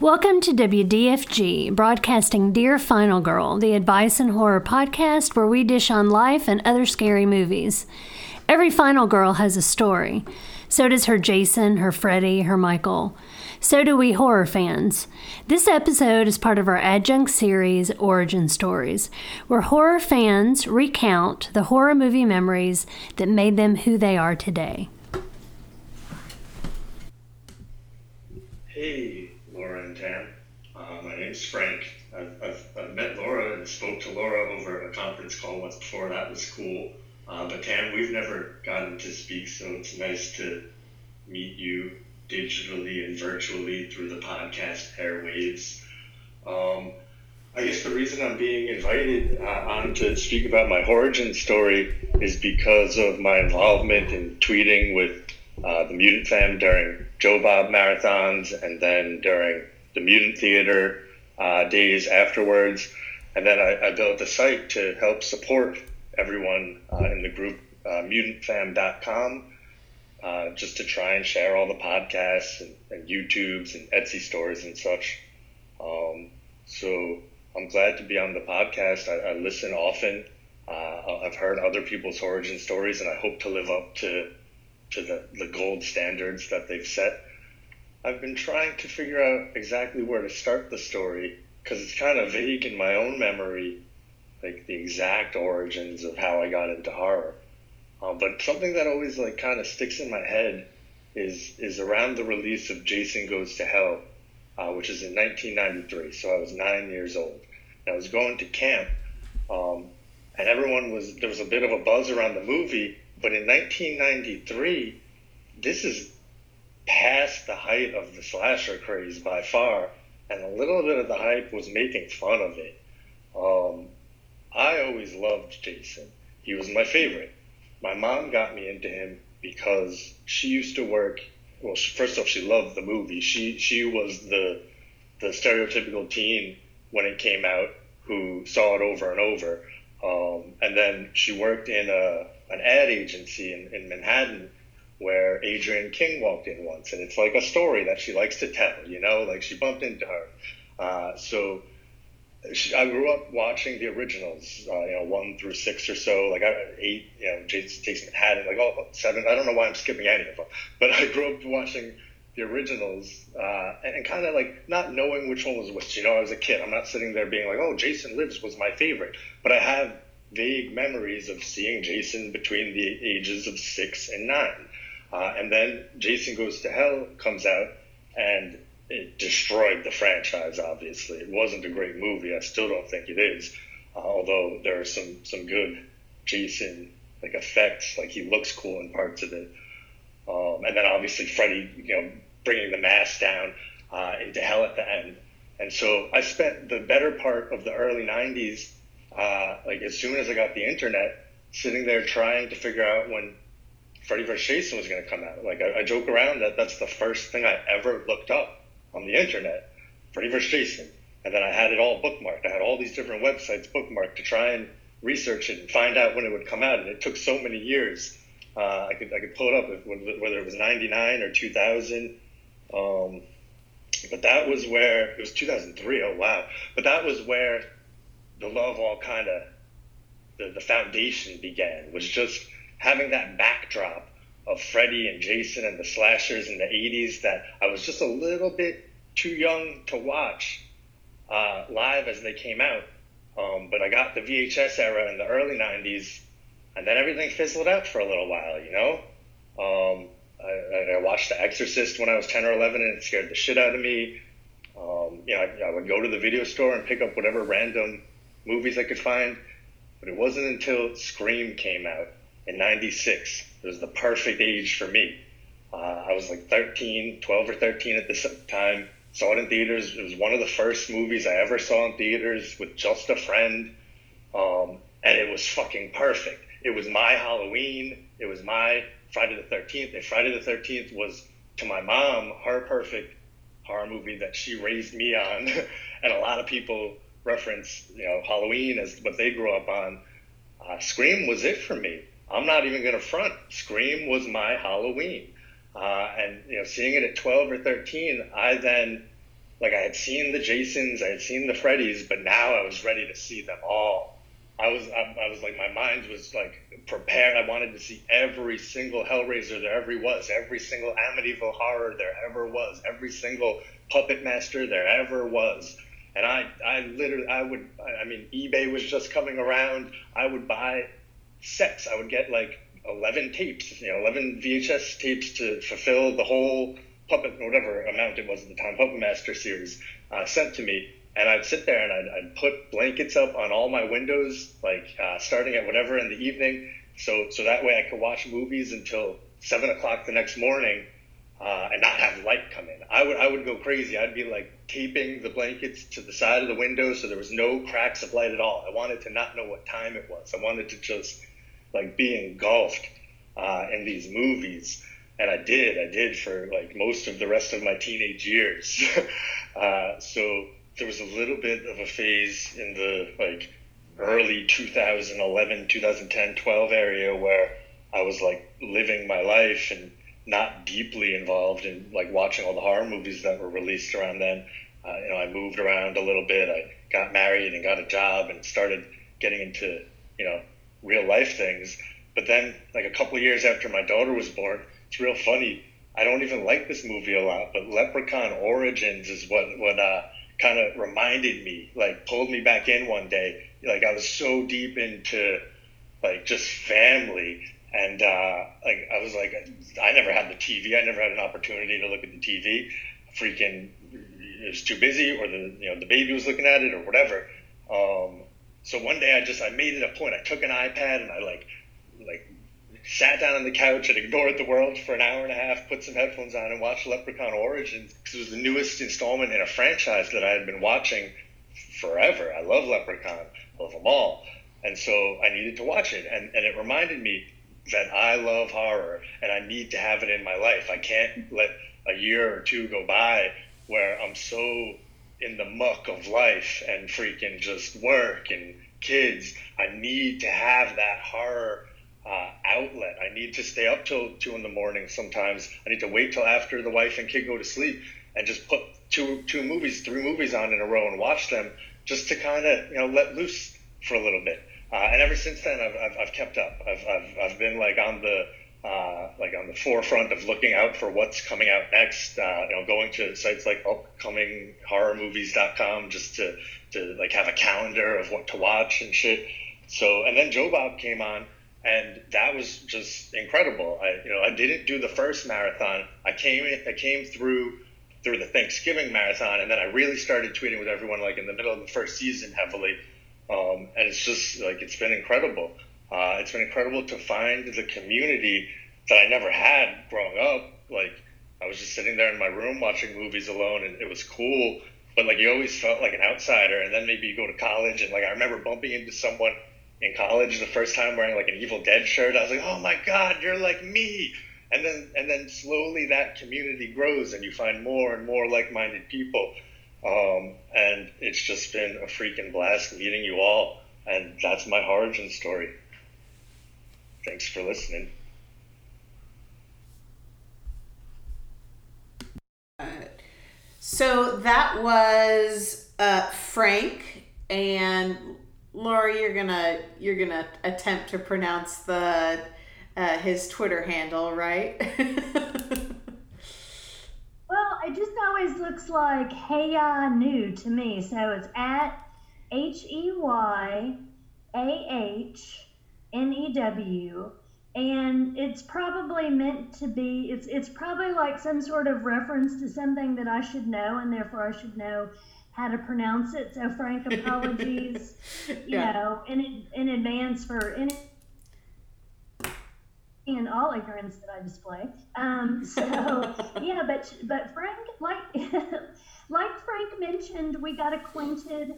Welcome to WDFG, broadcasting Dear Final Girl, the advice and horror podcast where we dish on life and other scary movies. Every final girl has a story. So does her Jason, her Freddy, her Michael. So do we horror fans. This episode is part of our adjunct series, Origin Stories, where horror fans recount the horror movie memories that made them who they are today. Hey, Laura and Tam. Uh, my name's Frank. I've, I've, I've, met Laura and spoke to Laura over a conference call once before. That was cool. Uh, but Tam, we've never gotten to speak, so it's nice to meet you digitally and virtually through the podcast airwaves. Um, I guess the reason I'm being invited uh, on to speak about my origin story is because of my involvement in tweeting with uh, the Mutant Fam during Joe Bob marathons, and then during the Mutant Theater uh, days afterwards. And then I, I, built the site to help support everyone uh, in the group, uh, mutantfam.com, uh, just to try and share all the podcasts and, and YouTubes and Etsy stores and such. Um, so I'm glad to be on the podcast. I, I listen often. Uh, I've heard other people's origin stories, and I hope to live up to to the, the gold standards that they've set. I've been trying to figure out exactly where to start the story because it's kind of vague in my own memory, like the exact origins of how I got into horror. Uh, but something that always like kind of sticks in my head is is around the release of Jason Goes to Hell, uh, which is in 1993. So I was nine years old. And I was going to camp, um, and everyone was there was a bit of a buzz around the movie but in 1993, this is past the height of the slasher craze by far, and a little bit of the hype was making fun of it. Um, I always loved Jason. He was my favorite. My mom got me into him because she used to work. Well, first off, she loved the movie. She she was the the stereotypical teen when it came out who saw it over and over. Um, and then she worked in a an ad agency in, in Manhattan where Adrienne King walked in once, and it's like a story that she likes to tell. You know, like she bumped into her. Uh, so she, I grew up watching the originals, uh, you know, one through six or so, like eight, you know, Jason Takes Manhattan, like all seven. I don't know why I'm skipping any of them, but I grew up watching the originals uh, and, and kind of like not knowing which one was which. You know, I was a kid. I'm not sitting there being like, oh, Jason Lives was my favorite, but I have vague memories of seeing Jason between the ages of six and nine. Uh, and then Jason Goes to Hell comes out and it destroyed the franchise, obviously. It wasn't a great movie. I still don't think it is. Uh, although there are some, some good Jason like effects, like he looks cool in parts of it. Um, and then obviously Freddy, you know, bringing the mask down uh, into hell at the end. And so I spent the better part of the early 90s uh, like as soon as I got the internet, sitting there trying to figure out when Vs. Jason was going to come out. Like I, I, joke around that that's the first thing I ever looked up on the internet, Freddy vs. Jason, and then I had it all bookmarked. I had all these different websites bookmarked to try and research it and find out when it would come out. And it took so many years. Uh, I could I could pull it up if, whether it was '99 or 2000. Um, but that was where it was 2003. Oh wow! But that was where the love all kind of the, the foundation began was just having that backdrop of Freddy and Jason and the slashers in the 80s that I was just a little bit too young to watch uh, live as they came out. Um, but I got the VHS era in the early 90s, and then everything fizzled out for a little while, you know? Um, I, I, watched The Exorcist when I was 10 or 11, and it scared the shit out of me. Um, you know, I, I would go to the video store and pick up whatever random movies I could find. But it wasn't until Scream came out in 96. It was the perfect age for me. Uh, I was like 13, 12 or 13 at the time. Saw it in theaters. It was one of the first movies I ever saw in theaters with just a friend. Um, and it was fucking perfect. It was my Halloween. It was my Friday the 13th. And Friday the 13th was to my mom her perfect horror movie that she raised me on. and a lot of people reference, you know, Halloween as what they grew up on. Uh, Scream was it for me. I'm not even going to front. Scream was my Halloween. Uh, and, you know, seeing it at 12 or 13, I then like I had seen the Jasons, I had seen the Freddys, but now I was ready to see them all. I was I, I, was like my mind was like prepared. I wanted to see every single Hellraiser there ever was, every single Amityville horror there ever was, every single Puppet Master there ever was. And I I literally I would I mean eBay was just coming around. I would buy sets. I would get like 11 tapes, you know, 11 VHS tapes to fulfill the whole Puppet, whatever amount it was at the time, Puppet Master series uh, sent to me and I'd sit there and I'd, I'd put blankets up on all my windows, like uh, starting at whatever in the evening, so so that way I could watch movies until seven o'clock the next morning, uh, and not have light come in. I would I would go crazy. I'd be like taping the blankets to the side of the window so there was no cracks of light at all. I wanted to not know what time it was. I wanted to just like be engulfed uh, in these movies and I did. I did for like most of the rest of my teenage years. uh, so there was a little bit of a phase in the like early 2011, 2010, 12 area where I was like living my life and not deeply involved in like watching all the horror movies that were released around then. Uh, you know, I moved around a little bit. I got married and got a job and started getting into you know real life things. But then, like a couple years after my daughter was born, it's real funny. I don't even like this movie a lot, but Leprechaun Origins is what what uh, kind of reminded me, like pulled me back in one day. Like I was so deep into like just family and uh, like I was like, I never had the TV. I never had an opportunity to look at the TV. Freaking, it was too busy, or the you know the baby was looking at it, or whatever. Um, so one day I just I made it a point. I took an iPad and I like like sat down on the couch and ignored the world for an hour and a half, put some headphones on, and watched Leprechaun Origins because it was the newest installment in a franchise that I had been watching forever. I love Leprechaun, love them all. And so I needed to watch it. And, and it reminded me that I love horror and I need to have it in my life. I can't let a year or two go by where I'm so in the muck of life and freaking just work and kids. I need to have that horror uh, outlet. I need to stay up till two in the morning sometimes. I need to wait till after the wife and kid go to sleep and just put two two movies, three movies on in a row and watch them just to kind of you know let loose for a little bit. Uh, and ever since then, I've, I've, I've kept up. I've, I've, I've been like on the uh, like on the forefront of looking out for what's coming out next. Uh, you know, going to sites like upcominghorrormovies.com just to to like have a calendar of what to watch and shit. So, and then Joe Bob came on and that was just incredible. I you know I didn't do the first marathon. I came I came through through the Thanksgiving marathon, and then I really started tweeting with everyone like in the middle of the first season heavily, um, and it's just like it's been incredible. Uh, it's been incredible to find the community that I never had growing up. Like I was just sitting there in my room watching movies alone, and it was cool. But like you always felt like an outsider, and then maybe you go to college, and like I remember bumping into someone in college the first time wearing like an Evil Dead shirt. I was like, oh my god, you're like me. And then and then slowly that community grows and you find more and more like-minded people. Um, and it's just been a freaking blast meeting you all. And that's my origin story. Thanks for listening. So that was uh, Frank, and Laura, you're gonna you're gonna attempt to pronounce the uh, his Twitter handle, right? well, it just always looks like Heya New to me. So it's at H E Y A H N E W, and it's probably meant to be. It's it's probably like some sort of reference to something that I should know, and therefore I should know how to pronounce it. So frank apologies, you yeah. know, in in advance for any and all ignorance that I display. Um, so yeah, but but Frank, like like Frank mentioned, we got acquainted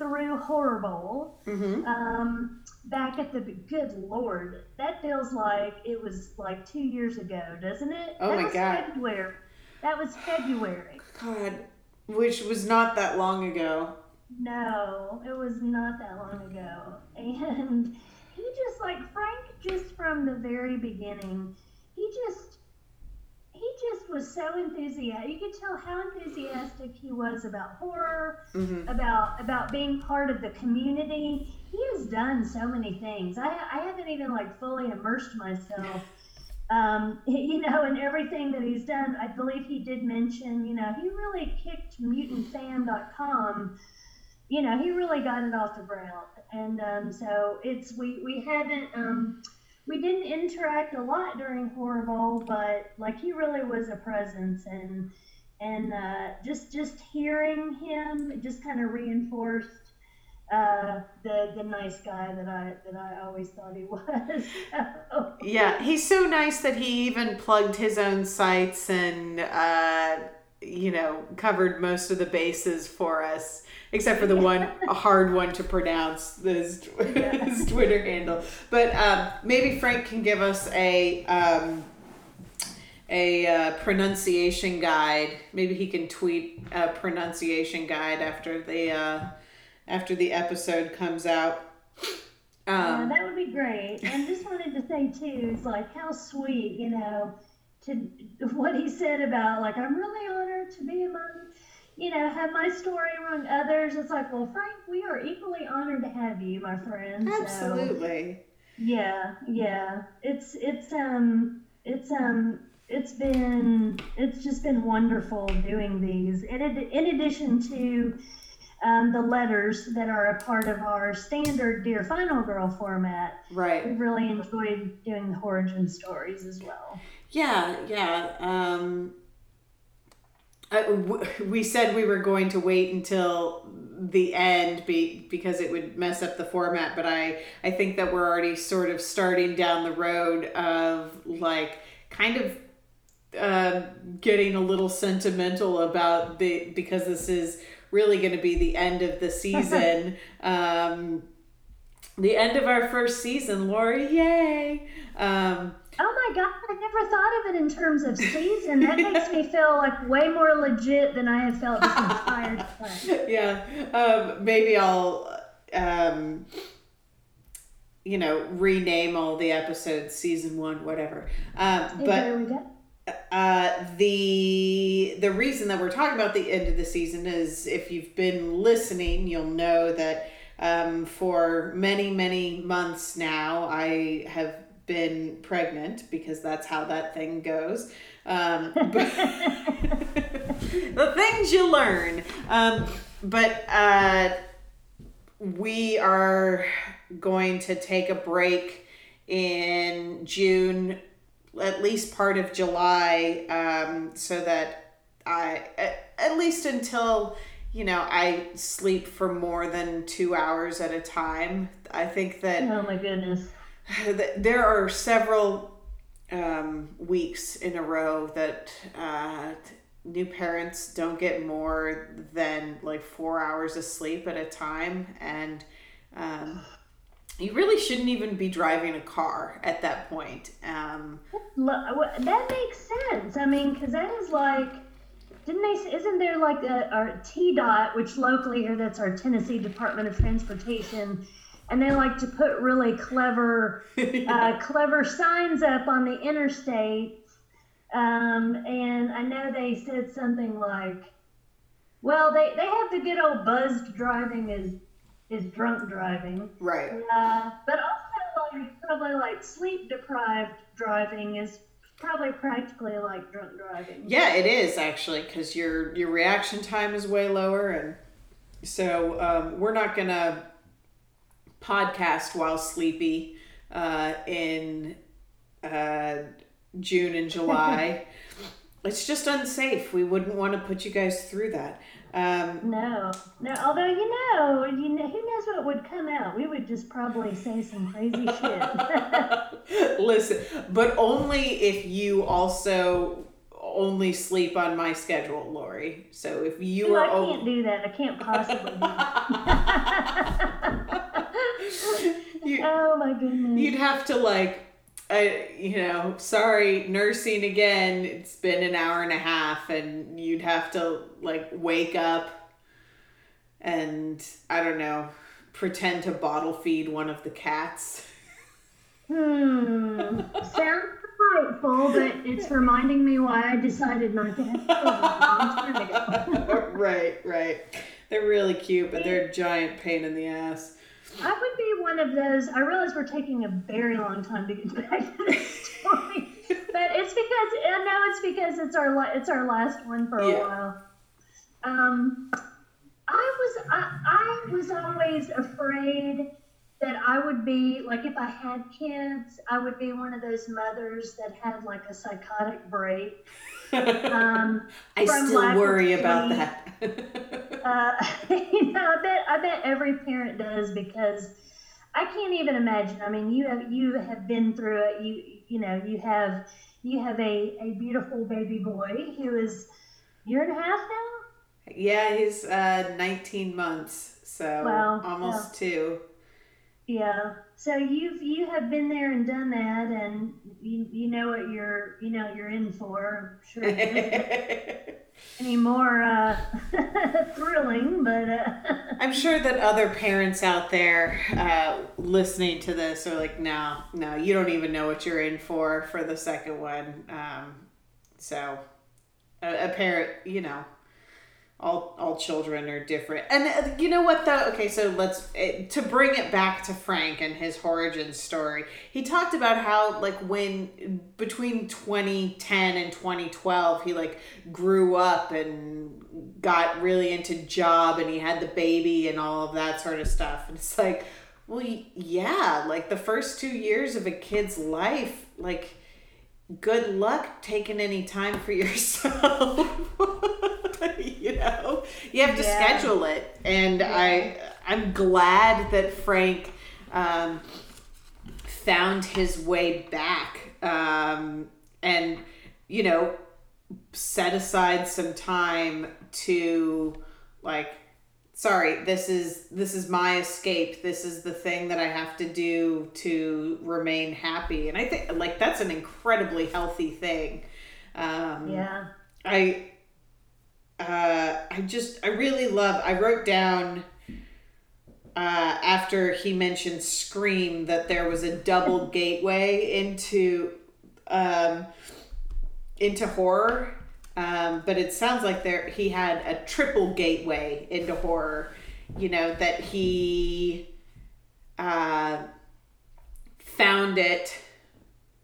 through Horror Bowl. Mm-hmm. Um, back at the good lord, that feels like it was like two years ago, doesn't it? Oh that my god, February. That was February. God, which was not that long ago. No, it was not that long ago. And he just like Frank just from the very beginning, he just was so enthusiastic. You could tell how enthusiastic he was about horror, mm-hmm. about about being part of the community. He has done so many things. I I haven't even like fully immersed myself. Um, you know, and everything that he's done, I believe he did mention, you know, he really kicked mutantfam.com. You know, he really got it off the ground. And um, so it's, we, we haven't, um, we didn't interact a lot during Horror Bowl, but like he really was a presence, and and uh, just just hearing him just kind of reinforced uh, the the nice guy that I that I always thought he was. Yeah, he's so nice that he even plugged his own sites and uh, you know covered most of the bases for us except for the one hard one to pronounce this, yeah. his Twitter handle. But um, maybe Frank can give us a um, a uh, pronunciation guide. Maybe he can tweet a pronunciation guide after the uh, after the episode comes out. Um, that would be great. And just wanted to say too, it's like how sweet, you know, to what he said about like I'm really honored to be among you know, have my story among others. It's like, well, Frank, we are equally honored to have you, my friend. Absolutely. So, yeah, yeah. It's it's um it's um it's been it's just been wonderful doing these. In ad- in addition to um, the letters that are a part of our standard Dear Final Girl format. Right. We've really enjoyed doing the origin stories as well. Yeah, yeah. Um, we said we were going to wait until the end be, because it would mess up the format but i i think that we're already sort of starting down the road of like kind of uh, getting a little sentimental about the because this is really going to be the end of the season um, the end of our first season Lori yay um, Oh my god, I never thought of it in terms of season. That makes me feel like way more legit than I have felt this entire time. Yeah, um, maybe I'll, um, you know, rename all the episodes, season one, whatever. Um, but there we go. Uh, the the reason that we're talking about the end of the season is if you've been listening, you'll know that um, for many many months now I have been pregnant because that's how that thing goes. Um, the things you learn. Um, but uh, we are going to take a break in June, at least part of July, um, so that I, at least until you know, I sleep for more than two hours at a time. I think that. Oh my goodness there are several um, weeks in a row that uh, new parents don't get more than like four hours of sleep at a time and um, you really shouldn't even be driving a car at that point um, that makes sense i mean because that is like didn't they isn't there like a, a TDOT which locally here that's our tennessee department of transportation and they like to put really clever, uh, clever signs up on the interstate. Um, and I know they said something like, "Well, they, they have the good old buzzed driving is is drunk driving, right? Uh, but also like probably like sleep deprived driving is probably practically like drunk driving. Yeah, it is actually because your your reaction time is way lower, and so um, we're not gonna podcast while sleepy uh, in uh, June and July. it's just unsafe. We wouldn't want to put you guys through that. Um, no, no. Although you know, you know, who knows what would come out? We would just probably say some crazy shit. Listen, but only if you also only sleep on my schedule, Lori. So if you no, are, I can't do that. I can't possibly do that. you, oh my goodness. You'd have to like I, you know, sorry, nursing again. It's been an hour and a half, and you'd have to like wake up and I don't know, pretend to bottle feed one of the cats. Hmm. Sounds spiteful, but it's reminding me why I decided not to have children a long time ago. right, right. They're really cute, but they're a giant pain in the ass. I would be one of those. I realize we're taking a very long time to get back to this story, but it's because I know it's because it's our it's our last one for a Yeah. while. Um, I was I, I was always afraid that I would be like if I had kids, I would be one of those mothers that had like a psychotic break. Um, I still worry about that. uh, you know, I bet I bet every parent does because I can't even imagine. I mean, you have you have been through it. You you know you have you have a, a beautiful baby boy who is year and a half now. yeah, he's uh, 19 months, so Wow, almost two. Yeah. So you've you have been there and done that, and you you know what you're you know what you're in for. I'm sure. it doesn't get any more uh, thrilling, but. Uh, I'm sure that other parents out there uh, listening to this are like, no, no, you don't even know what you're in for for the second one. Um, so, a, a parent, you know, all all children are different. And uh, you know what though? Okay, so let's uh, to bring it back to Frank and his origin story. He talked about how like when between 2010 and 2012 he like grew up and got really into job and he had the baby and all of that sort of stuff. And it's like, well, yeah, like the first 2 years of a kid's life, like good luck taking any time for yourself. You have to Yeah. schedule it, and I I'm glad that Frank um, found his way back, um, and you know, set aside some time to like sorry this is this is my escape this is the thing that i have to do to remain happy and i think like that's an incredibly healthy thing um yeah. i uh i just i really love i wrote down uh after he mentioned scream that there was a double gateway into um into horror. Um, but it sounds like there he had a triple gateway into horror you know that he uh, found it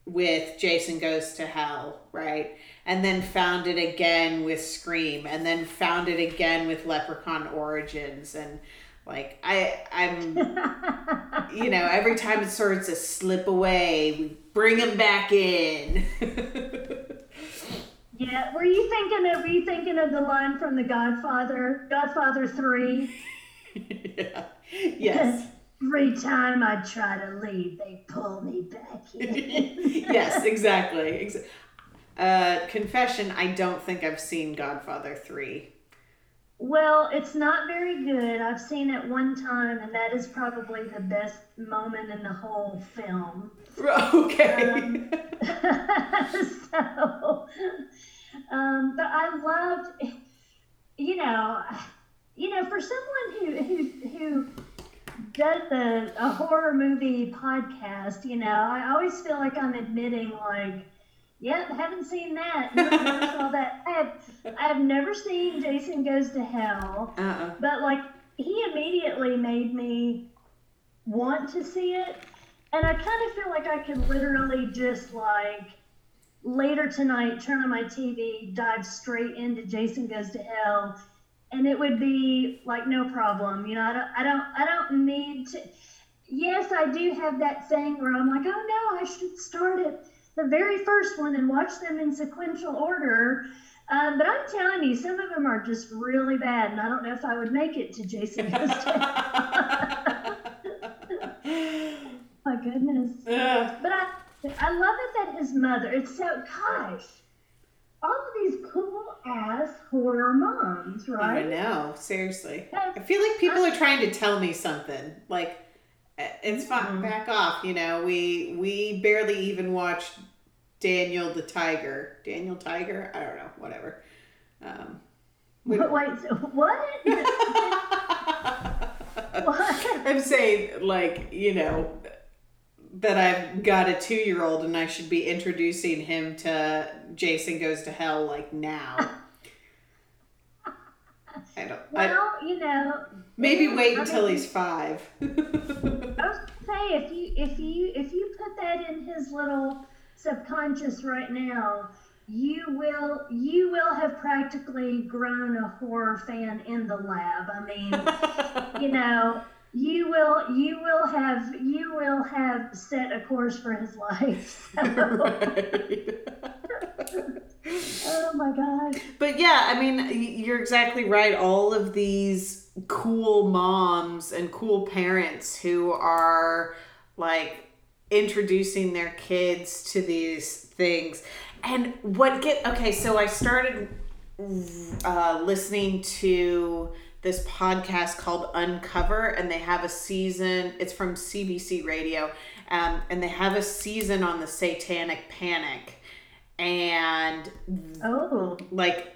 with jason goes to hell right and then found it again with scream and then found it again with leprechaun origins and like i i'm you know every time it starts to slip away we bring him back in Yeah, were you thinking of were you thinking of the line from The Godfather, Godfather Three? yeah. Yes. Every time I try to leave, they pull me back in. yes, exactly. Uh, confession: I don't think I've seen Godfather three. well, it's not very good. I've seen it one time, and that is probably the best moment in the whole film. Okay. Um, so, um, but I loved, you know, you know, for someone who who who does a, a horror movie podcast, you know, I always feel like I'm admitting like. Yep, haven't seen that. Never, never saw that. I have, I have never seen Jason Goes to Hell. uh-uh. But like he immediately made me want to see it. And I kind of feel like I could literally just like later tonight turn on my TV, dive straight into Jason Goes to Hell, and it would be like no problem. You know, I don't I don't I don't need to Yes, I do have that thing where I'm like, oh no, I should start at the very first one and watch them in sequential order. Um, but I'm telling you, some of them are just really bad, and I don't know if I would make it to Jason My goodness. Ugh. But I, I love it that his mother. It's so gosh, all of these cool ass horror moms, right? I know. Seriously, I feel like people are trying to tell me something. Like, it's fine. Mhm. Back off. You know, we we barely even watched Daniel the Tiger. Daniel Tiger. I don't know. Whatever. Um, we- But wait, so what? what? I'm saying, like, you know, that I've got a two year old and I should be introducing him to Jason Goes to Hell like now. I don't. I, Well, you know, maybe wait I until mean- he's five. I was gonna say if you if you if you put that in his little subconscious right now, you will you will have practically grown a horror fan in the lab. I mean, you know, you will you will have you will have set a course for his life. oh my god. But yeah, I mean, you're exactly right. All of these cool moms and cool parents who are like introducing their kids to these things. And what get okay, so I started uh, listening to this podcast called Uncover, and they have a season. It's from CBC Radio, um, and they have a season on the Satanic Panic, and Oh. like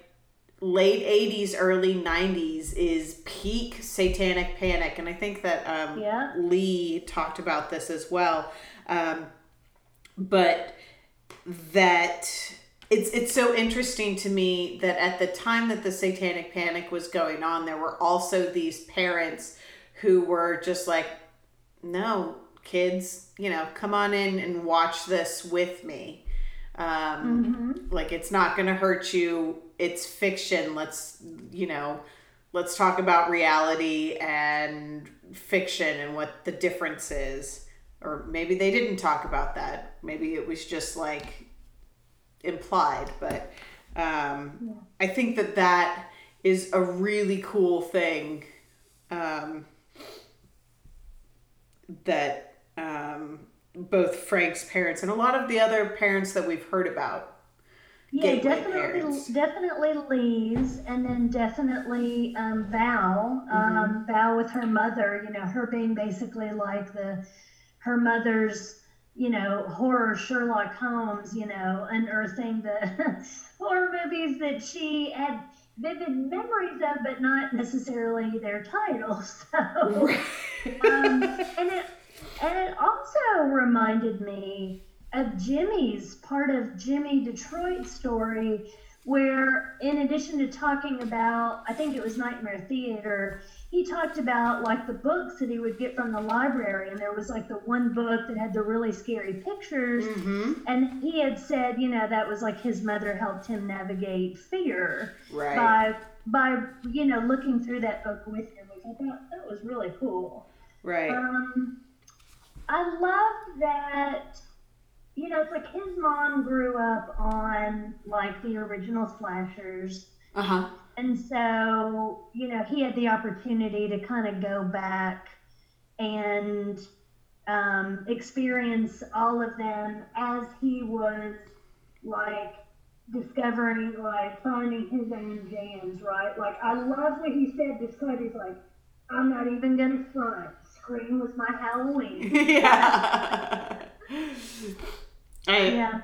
late 80s early 90s is peak satanic panic and i think that um, Yeah. lee talked about this as well um, but that it's it's so interesting to me that at the time that the satanic panic was going on there were also these parents who were just like no kids you know come on in and watch this with me um, like it's not going to hurt you. It's fiction. Let's you know let's talk about reality and fiction and what the difference is. Or maybe they didn't talk about that. Maybe it was just like implied. But um, i think that that is a really cool thing um, that um, both frank's parents and a lot of the other parents that we've heard about Yeah, definitely, parents. definitely Lee's, and then definitely um, Val. Mm-hmm. Um, Val with her mother. You know, her being basically like the her mother's, you know, horror Sherlock Holmes. You know, unearthing the horror movies that she had vivid memories of, but not necessarily their titles. So um, and it and it also reminded me of Jimmy's part of Jimmy Detroit's story, where in addition to talking about, I think it was Nightmare Theater, he talked about like the books that he would get from the library, and there was like the one book that had the really scary pictures, mm-hmm. and he had said, you know, that was like his mother helped him navigate fear right. by by you know looking through that book with him, which I thought that was really cool. right. Um, I love that. You know, it's like his mom grew up on like the original slashers, uh-huh and so you know he had the opportunity to kind of go back and um, experience all of them as he was like discovering, like finding his own jams, right? Like I love what he said. Described he's like, I'm not even gonna front. Scream was my Halloween. yeah I, yeah,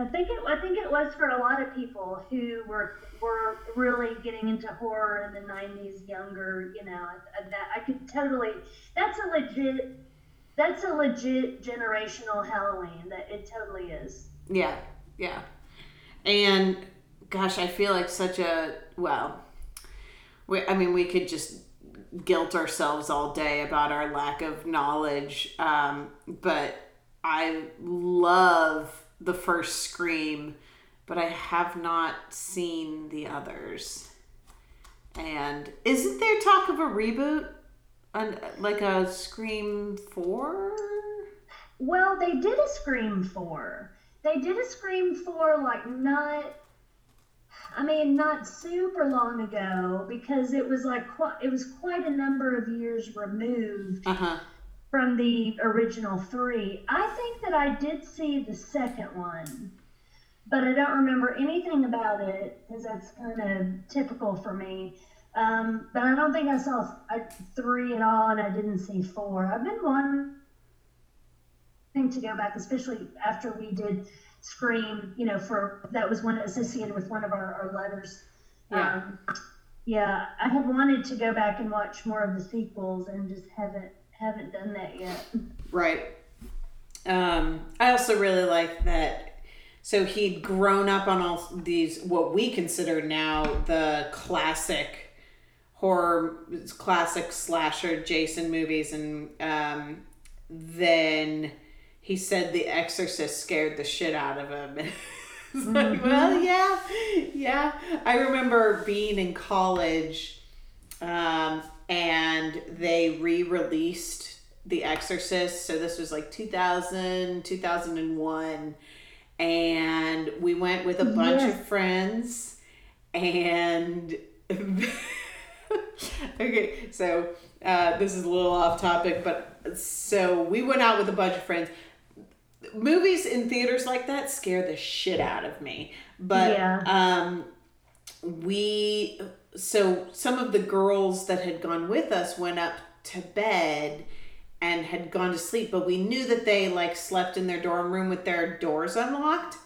I, think it. I think it was for a lot of people who were were really getting into horror in the '90s, younger. You know, I- that I could totally. That's a legit. That's a legit generational Halloween. That it totally is. Yeah, yeah. And gosh, I feel like such a well. We, I mean, we could just guilt ourselves all day about our lack of knowledge, um, but I love the first Scream, but I have not seen the others. And isn't there talk of a reboot, An, like a Scream Four? Well, they did a Scream 4. They did a Scream 4 like not I mean not super long ago because it was like quite, it was quite a number of years removed Uh huh. from the original 3. I think that I did see the second one. But I don't remember anything about it because that's kind of typical for me. Um, but I don't think I saw three at all, and I didn't see four. I've been wanting to go back, especially after we did Scream. You know, for that was one associated with one of our, our letters. Yeah. Um, yeah, I have wanted to go back and watch more of the sequels, and just haven't haven't done that yet. Right. Um, I also really like that. So he'd grown up on all these what we consider now the classic horror, classic slasher Jason movies, and um, then he said The Exorcist scared the shit out of him. Like, well, yeah, yeah. I remember being in college, um, and they re-released The Exorcist. So this was like 2000, 2001. and we went with a bunch Yes. of friends, and okay, so uh, this is a little off topic, but so we went out with a bunch of friends movies in theaters like that scare the shit out of me. But Yeah. um we so some of the girls that had gone with us went up to bed and had gone to sleep, but we knew that they like slept in their dorm room with their doors unlocked,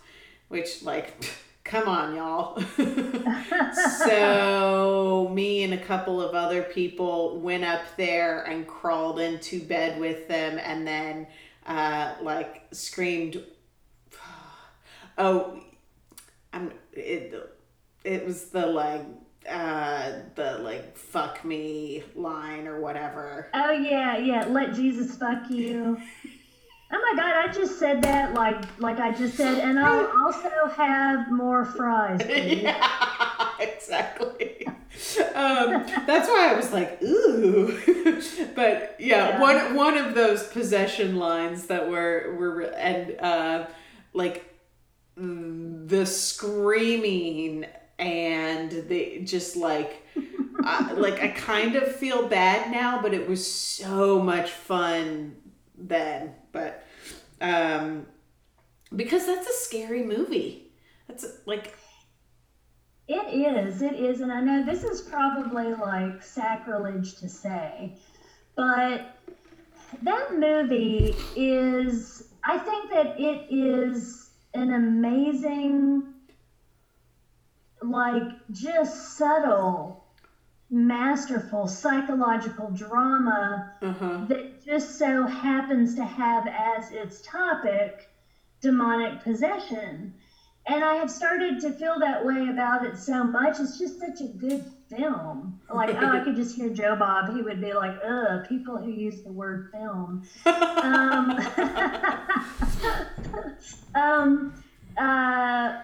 which like come on y'all. so me and a couple of other people went up there and crawled into bed with them and then uh like screamed oh i'm it it was the like uh the like fuck me line or whatever Oh yeah, yeah. Let Jesus fuck you. Oh my God! I just said that like like I just said, and I'll also have more fries. yeah exactly um that's why i was like ooh but yeah, Yeah. one one of those possession lines that were were and uh like the screaming and the just like I, like I kind of feel bad now, but it was so much fun then. But um because that's a scary movie. That's like It is, it is, and I know this is probably like sacrilege to say, but that movie is, I think that it is an amazing, like, just subtle, masterful psychological drama uh-huh. that just so happens to have as its topic demonic possession. And I have started to feel that way about it so much. It's just such a good film. Like, oh, I could just hear Joe Bob. He would be like, ugh, people who use the word film. Um, um, uh,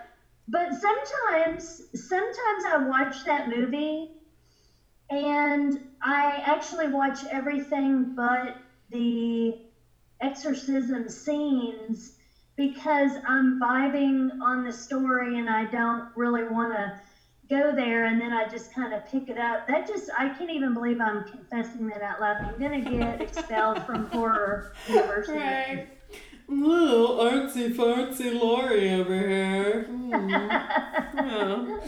but sometimes, sometimes I watch that movie and I actually watch everything but the exorcism scenes because I'm vibing on the story and I don't really want to go there and then I just kind of pick it up. That just, I can't even believe I'm confessing that out loud. I'm going to get expelled from horror university. Right. Little artsy fartsy Lori over here. Hmm. Yeah.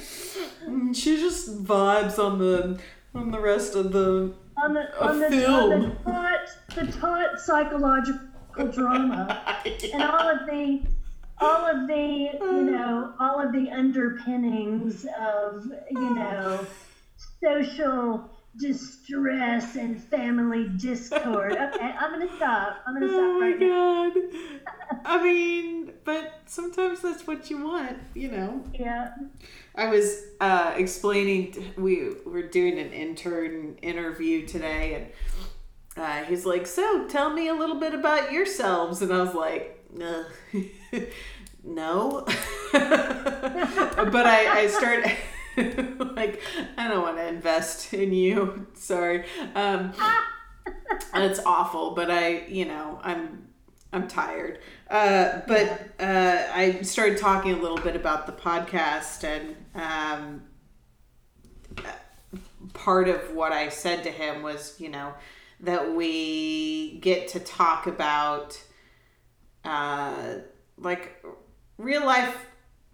Mm, She just vibes on the on the rest of the On the, on the, on film. the taut, the taut psychological drama. and all of the all of the you know all of the underpinnings of you know social distress and family discord okay i'm gonna stop i'm gonna stop Oh my right now god. I mean, but sometimes that's what you want, you know. yeah I was uh, explaining, we were doing an intern interview today, and uh, he's like, So tell me a little bit about yourselves. And I was like, "Ugh, No. but I, I started. like I don't want to invest in you. Sorry. Um, it's awful, but I, you know, I'm I'm tired. Uh, but uh, I started talking a little bit about the podcast, and um, part of what I said to him was, you know, that we get to talk about uh, like real life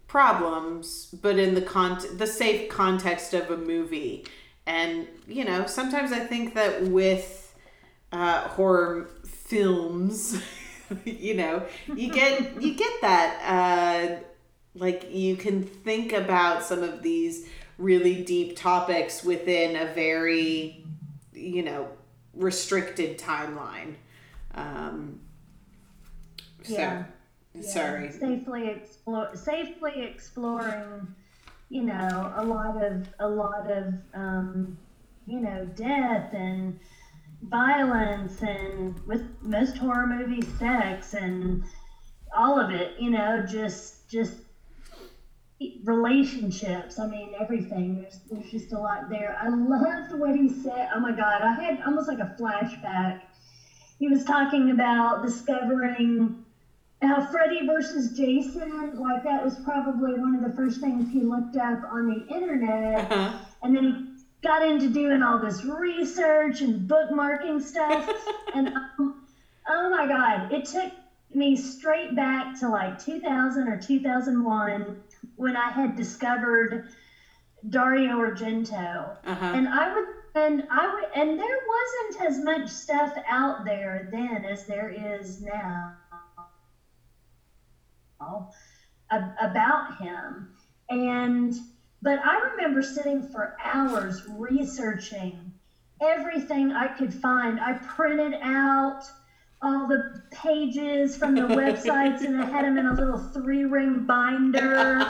problems, but in the con the safe context of a movie. And you know, sometimes I think that with uh, horror films, you know, you get you get that uh, like you can think about some of these really deep topics within a very you know restricted timeline. Um, So, Yeah. Yeah, sorry. Safely explore, safely exploring, you know, a lot of a lot of um, you know death and violence and with most horror movies, sex and all of it. You know, just just relationships. I mean, everything. There's there's just a lot there. I loved what he said. Oh my God, I had almost like a flashback. He was talking about discovering how Freddy versus Jason, like that was probably one of the first things he looked up on the internet. Uh-huh. And then he got into doing all this research and bookmarking stuff. and um, oh my God, it took me straight back to like 2000 or 2001 when I had discovered Dario Argento. Uh-huh. And I would and I would and there wasn't as much stuff out there then as there is now about him. And but I remember sitting for hours researching everything I could find. I printed out all the pages from the websites and I had them in a little three ring binder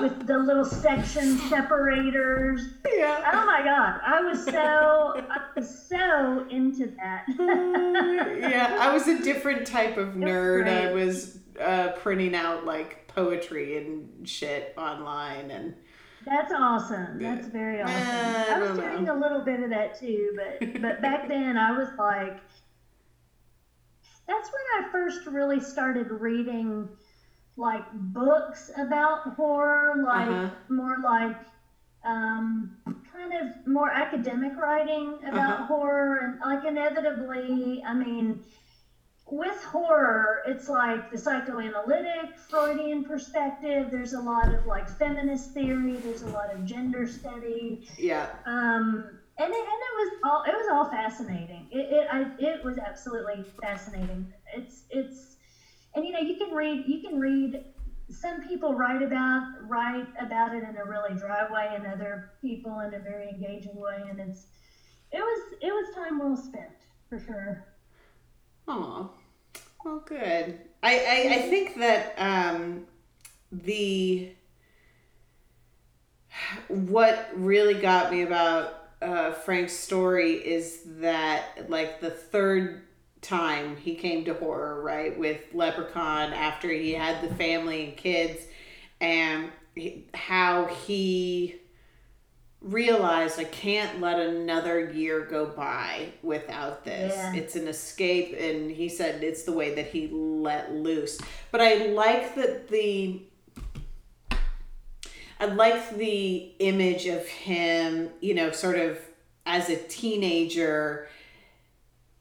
with the little section separators. Yeah. Oh my god, I was so I was so into that. yeah, I was a different type of nerd. I was uh, printing out like poetry and shit online, and That's awesome. That's very awesome. Eh, I I was doing know. a little bit of that too, but but back then I was like that's when I first really started reading like books about horror, like Uh-huh. more like um, kind of more academic writing about Uh-huh. horror, and like inevitably, I mean, with horror, it's like the psychoanalytic Freudian perspective. There's a lot of like feminist theory. There's a lot of gender study. yeah, Um, and it, and it was all it was all fascinating. It it, I, it was absolutely fascinating. It's it's and you know you can read you can read some people write about write about it in a really dry way and other people in a very engaging way and it's it was it was time well spent for sure. Oh, well, good. I, I, I think that um, the what really got me about uh, Frank's story is that like the third time he came to horror, right, with Leprechaun after he had the family and kids, and he- how he realized I can't let another year go by without this. Yeah. It's an escape, and he said it's the way that he let loose. But I like that the. I like the image of him, you know, sort of as a teenager,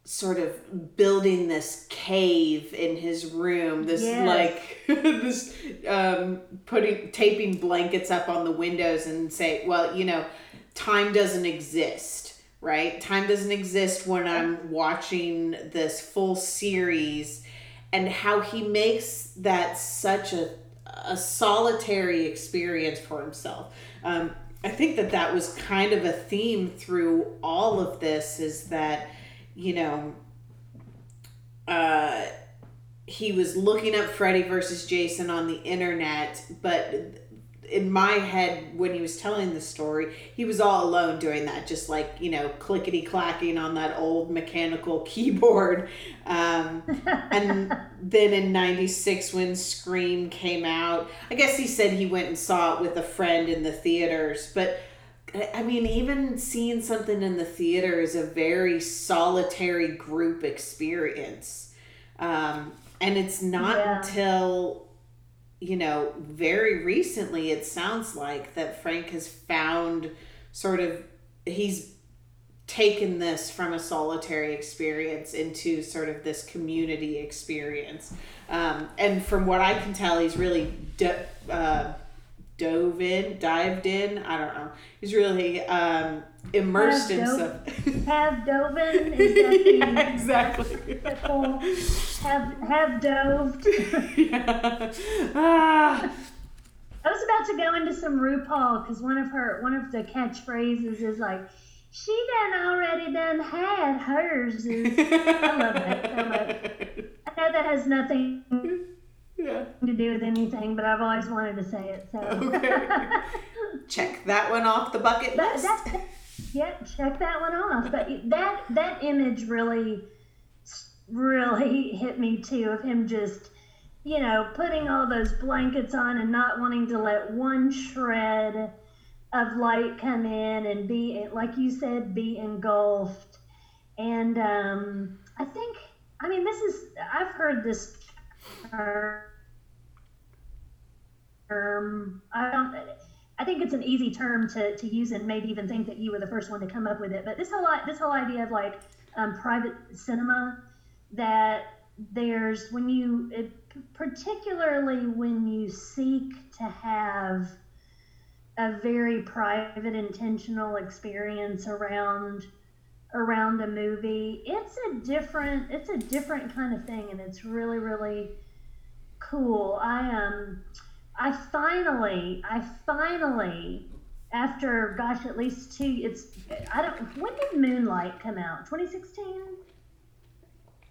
sort of building this cave in his room. This like this um, putting taping blankets up on the windows and say, well, you know, time doesn't exist, right? Time doesn't exist when I'm watching this full series, and how he makes that such a a solitary experience for himself. Um, I think that that was kind of a theme through all of this is that, you know, uh, he was looking up Freddy versus Jason on the internet, but in my head, when he was telling the story, he was all alone doing that, just like, you know, clickety clacking on that old mechanical keyboard. Um, and then in 96, when Scream came out, I guess he said he went and saw it with a friend in the theaters, but. I mean, even seeing something in the theater is a very solitary group experience. Um, and it's not Yeah. until, you know, very recently, it sounds like, that Frank has found sort of, he's taken this from a solitary experience into sort of this community experience. Um, and from what I can tell, he's really do, uh, dove in, dived in. I don't know. He's really um, immersed Have himself. Have Dovin is that the yeah, exactly. have have dove. yeah. Ah. I was about to go into some RuPaul because one of her one of the catchphrases is like, "She done already done had hers." I love that so much. I know that has nothing. To do with anything, but I've always wanted to say it. So Okay. Check that one off the bucket that, list. that, yeah, check that one off. But that that image really, really hit me too of him just, you know, putting all those blankets on and not wanting to let one shred of light come in and be, like you said, be engulfed. And um, I think, I mean, this is I've heard this term. I don't. I think it's an easy term to, to use and maybe even think that you were the first one to come up with it. But this whole this whole idea of like um, private cinema that there's when you it, particularly when you seek to have a very private intentional experience around around a movie it's a different it's a different kind of thing and it's really really cool i um I finally, I finally, after gosh, at least two. It's I don't. When did Moonlight come out? 2016.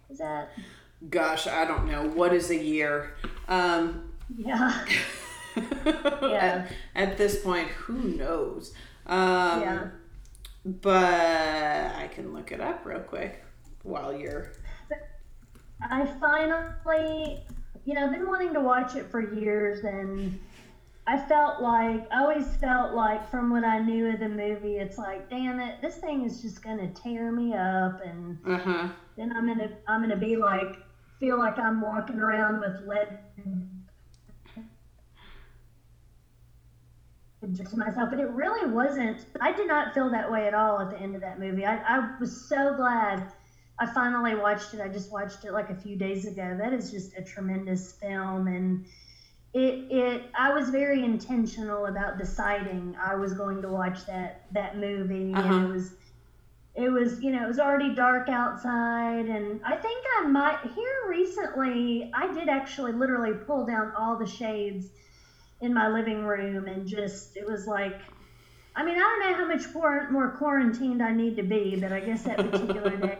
Is that? Gosh, I don't know. What is a year? Um, Yeah. at, at this point, who knows? Um, Yeah. But I can look it up real quick while you're. I finally, you know, I've been wanting to watch it for years, and I felt like I always felt like from what I knew of the movie, it's like, damn it, this thing is just gonna tear me up, and Uh huh. then I'm gonna I'm gonna be like feel like I'm walking around with lead to myself, but it really wasn't. I did not feel that way at all at the end of that movie. I, I was so glad I finally watched it. I just watched it like a few days ago. That is just a tremendous film, and it it. I was very intentional about deciding I was going to watch that that movie, Uh-huh. and it was it was you know it was already dark outside and i think i might here recently i did actually literally pull down all the shades in my living room and just it was like i mean i don't know how much more, more quarantined i need to be but i guess that particular day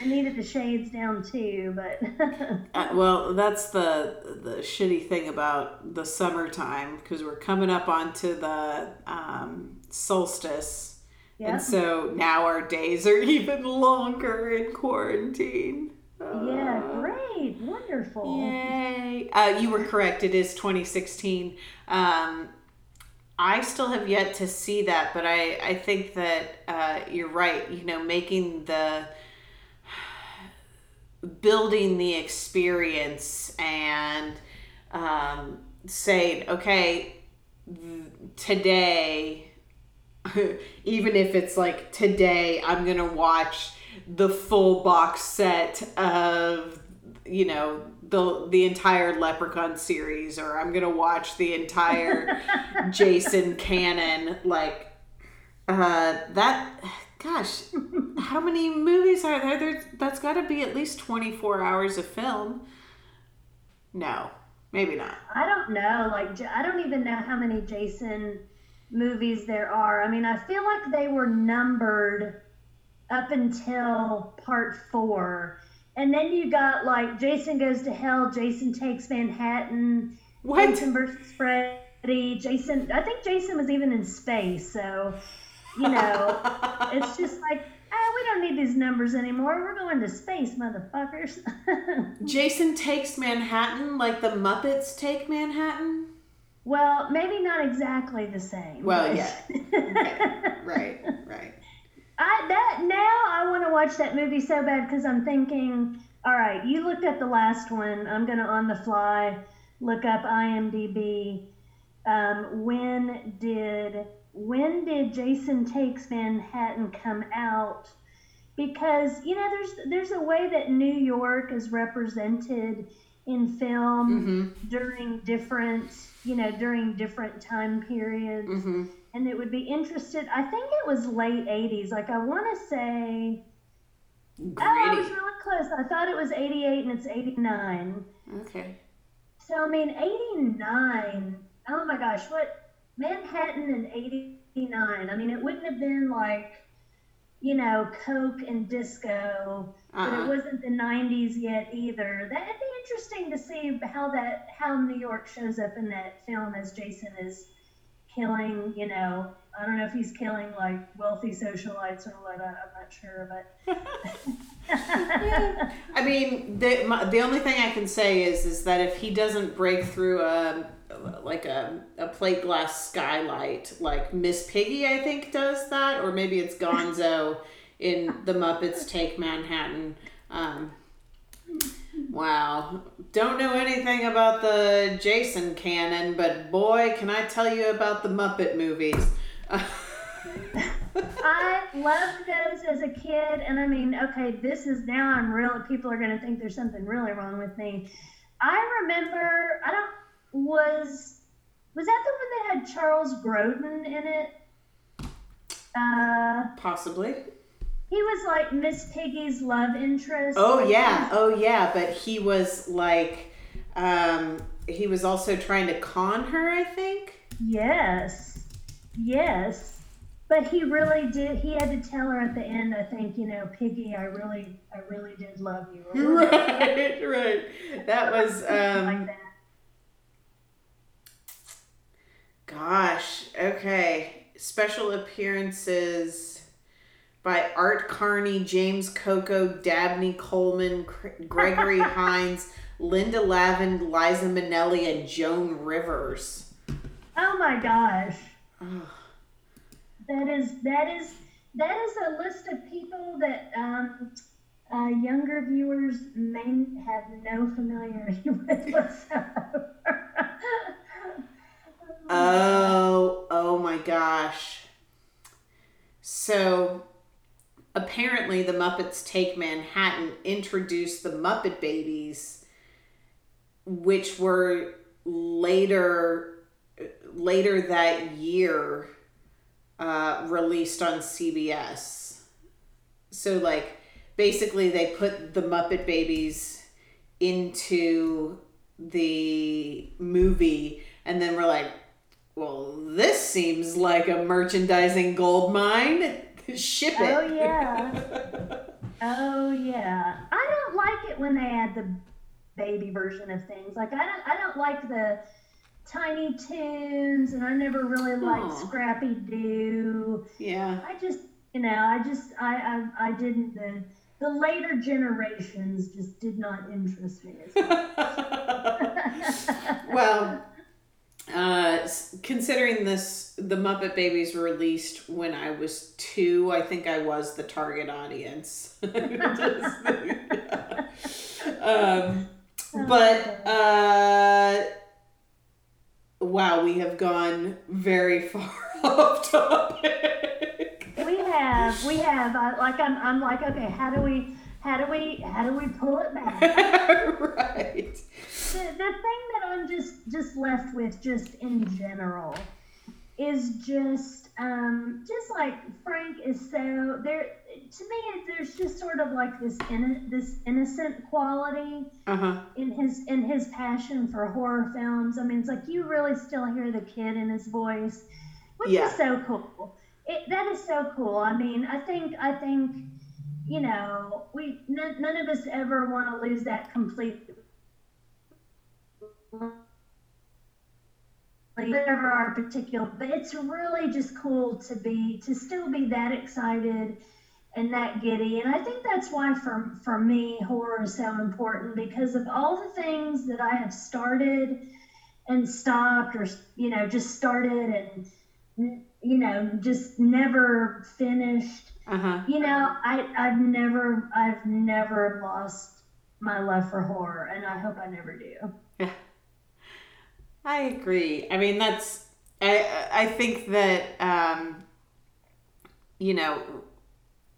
i needed the shades down too but Uh, well, that's the the shitty thing about the summertime because we're coming up onto the um, solstice, yeah and so now our days are even longer in quarantine. yeah Uh, great wonderful Yay! Uh, you were correct. It is 2016. Um, I still have yet to see that, but I, I think that uh, you're right. You know, making the building the experience and um, saying, okay, th- today, even if it's like today, I'm gonna watch the full box set of you know the the entire Leprechaun series, or I'm gonna watch the entire Jason canon. Like uh, that. Gosh, how many movies are there? There's, that's got to be at least 24 hours of film. No, maybe not. I don't know. Like, I don't even know how many Jason movies there are. I mean, I feel like they were numbered up until part four. And then you got like Jason Goes to Hell, Jason Takes Manhattan, What? Jason versus Freddy, Jason. I think Jason was even in space. So, you know, it's just like, ah, we don't need these numbers anymore. We're going to space, motherfuckers. Jason takes Manhattan like the Muppets take Manhattan? well, maybe not exactly the same. Well, but- yeah. Okay. Right, right. I that now I want to watch that movie so bad because I'm thinking, all right, you looked at the last one. I'm gonna on the fly look up IMDb. Um, when did when did Jason Takes Manhattan come out? Because you know, there's there's a way that New York is represented in film Mm-hmm. during different you know during different time periods Mm-hmm. and it would be interested. I think it was late '80s. Like I want to say, oh, I was really close. I thought it was '88, and it's '89. Okay. So I mean, '89. Oh my gosh, what Manhattan in '89? I mean, it wouldn't have been like you know, Coke and disco, but Uh-uh. it wasn't the 90s yet either. That'd be interesting to see how that how New York shows up in that film as Jason is killing, you know, I don't know if he's killing like wealthy socialites or what, I'm not sure, but I mean, the my, the only thing I can say is is that if he doesn't break through a like a, a plate glass skylight, like Miss Piggy, I think does that, or maybe it's Gonzo in the Muppets Take Manhattan. Um, wow, don't know anything about the Jason canon, but boy, can I tell you about the Muppet movies. I loved those as a kid, and I mean, okay, this is now I'm real. People are going to think there's something really wrong with me. I remember, I don't, was, was that the one that had Charles Grodin in it? Uh, Possibly. he was like Miss Piggy's love interest. Oh yeah, oh yeah, but he was like um he was also trying to con her, I think. Yes, yes. But he really did. He had to tell her at the end. I think you know, Piggy. I really, I really did love you. Right, right. That was something like um that. Gosh, okay. Special appearances by Art Carney, James Coco, Dabney Coleman, Gregory Hines, Linda Lavin, Liza Minnelli, and Joan Rivers. Oh my gosh. That is that is that is a list of people that um, uh, younger viewers may have no familiarity with whatsoever. Oh, oh my gosh. So apparently the Muppets Take Manhattan introduced the Muppet Babies which were later later that year uh, released on CBS. So like basically they put the Muppet Babies into the movie and then we're like well, this seems like a merchandising gold mine. Ship oh, it. Oh yeah. Oh yeah. I don't like it when they add the baby version of things. Like I don't I don't like the Tiny Toons and I never really liked Aw. Scrappy Doo. yeah. I just you know, I just I I, I didn't the the later generations just did not interest me as much. well, uh, considering this, the Muppet Babies released when I was two. I think I was the target audience. um, but uh, wow, we have gone very far off topic. we have we have I, like I'm I'm like okay, how do we how do we how do we pull it back? right. the, the thing that I'm just just left with just in general is just um just like Frank is so there to me there's just sort of like this in, this innocent quality Uh huh. in his in his passion for horror films. I mean it's like you really still hear the kid in his voice, which Yeah. is so cool. It, that is so cool. I mean I think I think you know we none, none of us ever want to lose that complete whatever our particular but it's really just cool to be to still be that excited and that giddy. And i think that's why for for me horror is so important because of all the things that i have started and stopped or you know just started and you know just never finished. Uh huh. you know i i've never i've never lost my love for horror and i hope i never do I agree. I mean, that's I I think that um, you know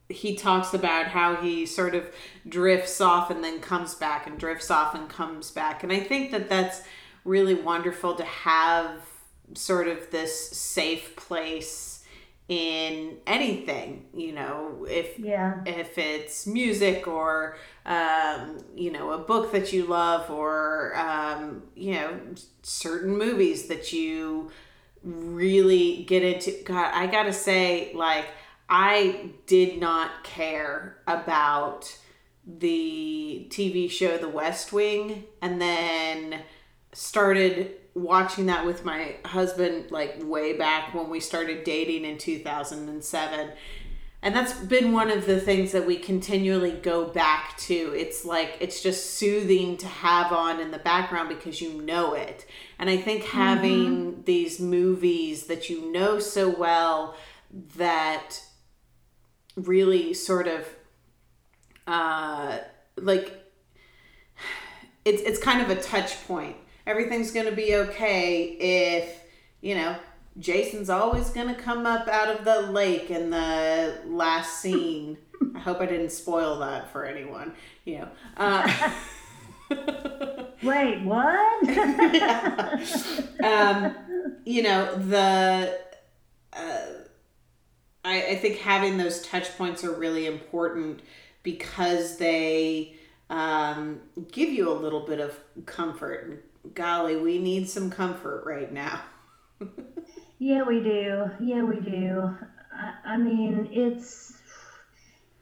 he talks about how he sort of drifts off and then comes back and drifts off and comes back, and I think that that's really wonderful to have sort of this safe place in anything. You know, if yeah if it's music or um, you know a book that you love or um, you know certain movies that you really get into god i gotta say like I did not care about the TV show The West Wing and then started watching that with my husband like way back when we started dating in 2007 and that's been one of the things that we continually go back to. It's like it's just soothing to have on in the background because you know it. And i think having mm-hmm. these movies that you know so well that really sort of uh like it's it's kind of a touch point everything's going to be okay if, you know, Jason's always going to come up out of the lake in the last scene. I hope I didn't spoil that for anyone, you know. Uh, Wait, what? yeah. um, you know, the. Uh, I, I think having those touch points are really important because they um, give you a little bit of comfort golly, we need some comfort right now. yeah, we do. Yeah, we do. I, I mean, it's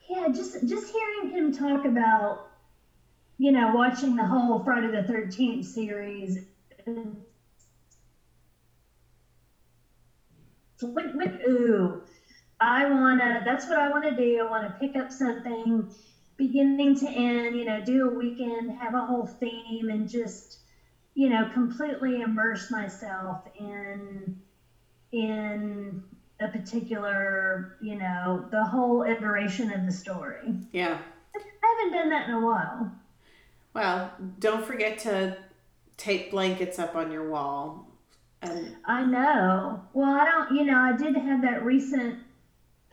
yeah, just just hearing him talk about, you know, watching the whole Friday the Thirteenth series. Like, like, ooh, I wanna. That's what I want to do. I want to pick up something, beginning to end. You know, do a weekend, have a whole theme, and just you know, completely immerse myself in in a particular, you know, the whole iteration of the story. Yeah. I haven't done that in a while. Well, don't forget to tape blankets up on your wall. And I know. Well, I don't, you know, I did have that recent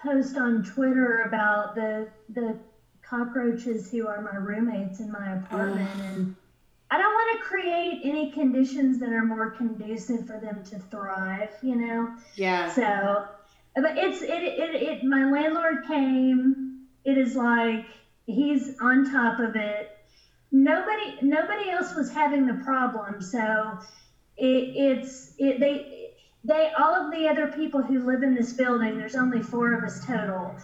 post on Twitter about the the cockroaches who are my roommates in my apartment and I don't want to create any conditions that are more conducive for them to thrive, you know? Yeah. So, but it's, it, it, it, my landlord came, it is like, he's on top of it. Nobody, nobody else was having the problem. So it, it's, it, they, they, all of the other people who live in this building, there's only four of us total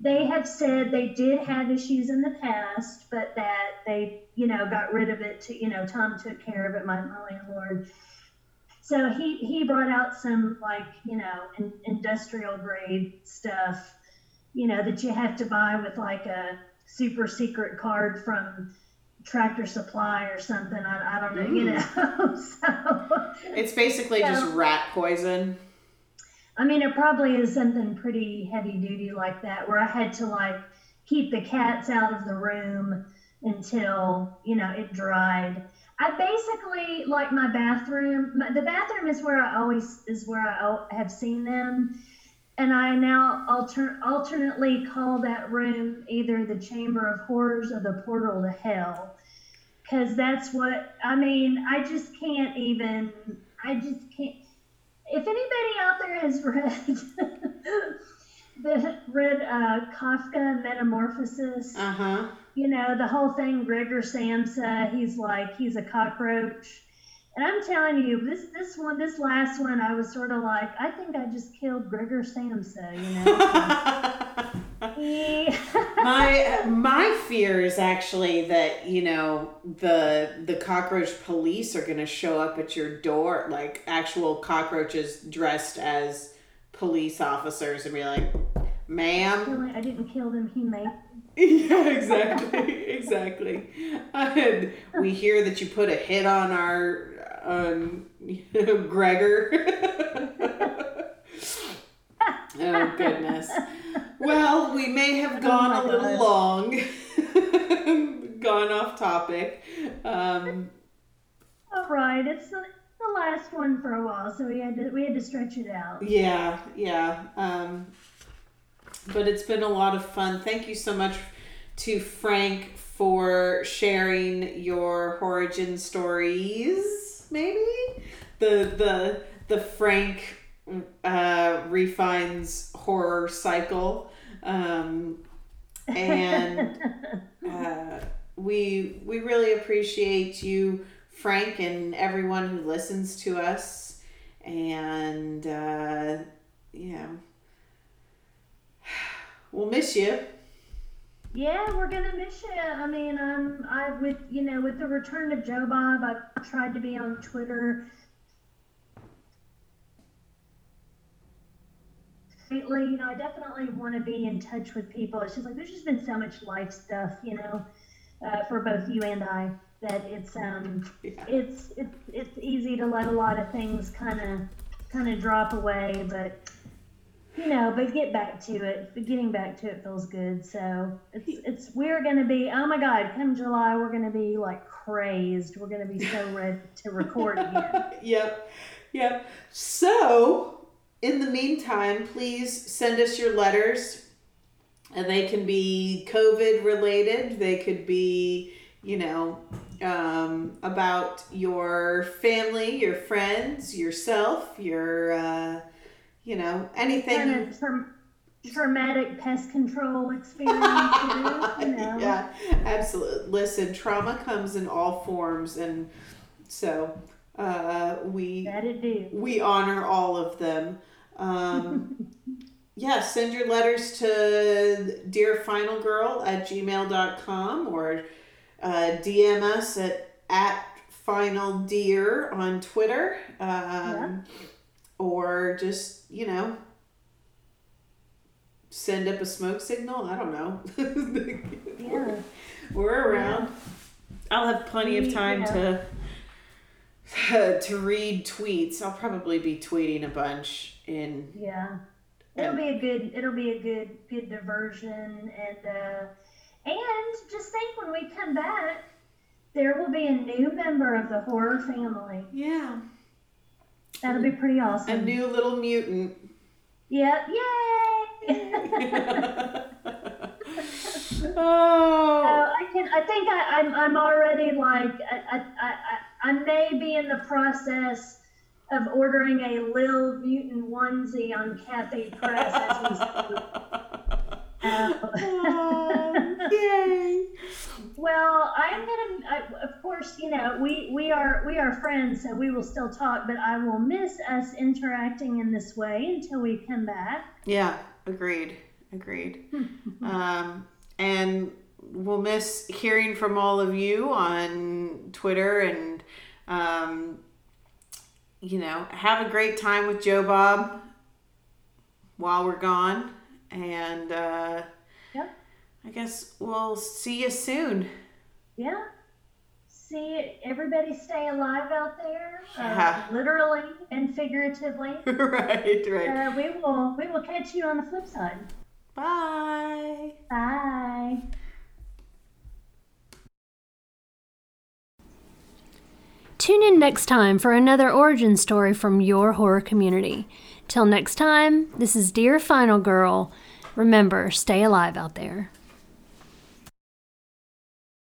they have said they did have issues in the past, but that they, you know, got rid of it. To you know, Tom took care of it. My, my landlord. So he he brought out some like you know in, industrial grade stuff, you know that you have to buy with like a super secret card from Tractor Supply or something. I, I don't know, mm. you know. so it's basically so, just rat poison. I mean, it probably is something pretty heavy duty like that, where I had to like keep the cats out of the room until you know it dried. I basically like my bathroom. My, the bathroom is where I always is where I have seen them, and I now alter, alternately call that room either the Chamber of Horrors or the Portal to Hell, because that's what I mean. I just can't even. I just can't if anybody out there has read the read uh, Kafka Metamorphosis, uh-huh. you know the whole thing. Gregor Samsa, he's like he's a cockroach, and I'm telling you, this this one, this last one, I was sort of like, I think I just killed Gregor Samsa, you know. my my fear is actually that you know the the cockroach police are going to show up at your door like actual cockroaches dressed as police officers and be like ma'am? I didn't kill them he made yeah exactly exactly. And we hear that you put a hit on our um gregor. Oh goodness well, we may have oh gone oh a little long, gone off topic. Um, All right, it's the, the last one for a while, so we had to we had to stretch it out. Yeah, yeah. Um, but it's been a lot of fun. Thank you so much to Frank for sharing your origin stories. Maybe the the the Frank uh, refines horror cycle. Um, and uh, we we really appreciate you, Frank, and everyone who listens to us. And uh, you know, we'll miss you. Yeah, we're gonna miss you. I mean, I'm I with you know with the return of Joe Bob, I've tried to be on Twitter lately. You know, I definitely want to be in touch with people. It's just like there's just been so much life stuff, you know, uh, for both you and I that it's um Yeah. it's it's it's easy to let a lot of things kind of kind of drop away, but you know, but get back to it. But getting back to it feels good. So it's it's we're gonna be oh my god, come July we're gonna be like crazed. We're gonna be so ready to record again. yep, yep. So, in the meantime, please send us your letters. And they can be COVID related. They could be, you know, um, about your family, your friends, yourself, your, uh, you know, anything. kind of tra- traumatic pest control experience. you know, yeah, absolutely. Listen, trauma comes in all forms, and so uh, we That it do. we honor all of them. Um, yeah, send your letters to dearfinalgirl at gmail.com or uh, DM us at, at final dear on Twitter. Um, Yeah. Or just, you know, send up a smoke signal. I don't know. Yeah. We're around. I'll have plenty of time yeah. to to read tweets. I'll probably be tweeting a bunch in Yeah. It'll be a good it'll be a good good diversion and uh and just think when we come back there will be a new member of the horror family. yeah, That'll be pretty awesome. a new little mutant. Yep. yay! oh, Uh, I can. I think I, I'm. I'm already like. I, I, I, I may be in the process of ordering a Lil Mutant onesie on Cafe Press as we speak. Yay! well, I'm gonna. I, of course, you know we we are we are friends, so we will still talk. But I will miss us interacting in this way until we come back. Yeah, agreed. Agreed. um, and we'll miss hearing from all of you on Twitter and, um, you know, have a great time with Joe Bob while we're gone. And uh, Yep. I guess we'll see you soon. Yeah. See, everybody stay alive out there, Yeah. uh, literally and figuratively. right, right. Uh, we will we will catch you on the flip side. Bye. Bye. Tune in next time for another origin story from your horror community. Till next time, this is Dear Final Girl. Remember, stay alive out there.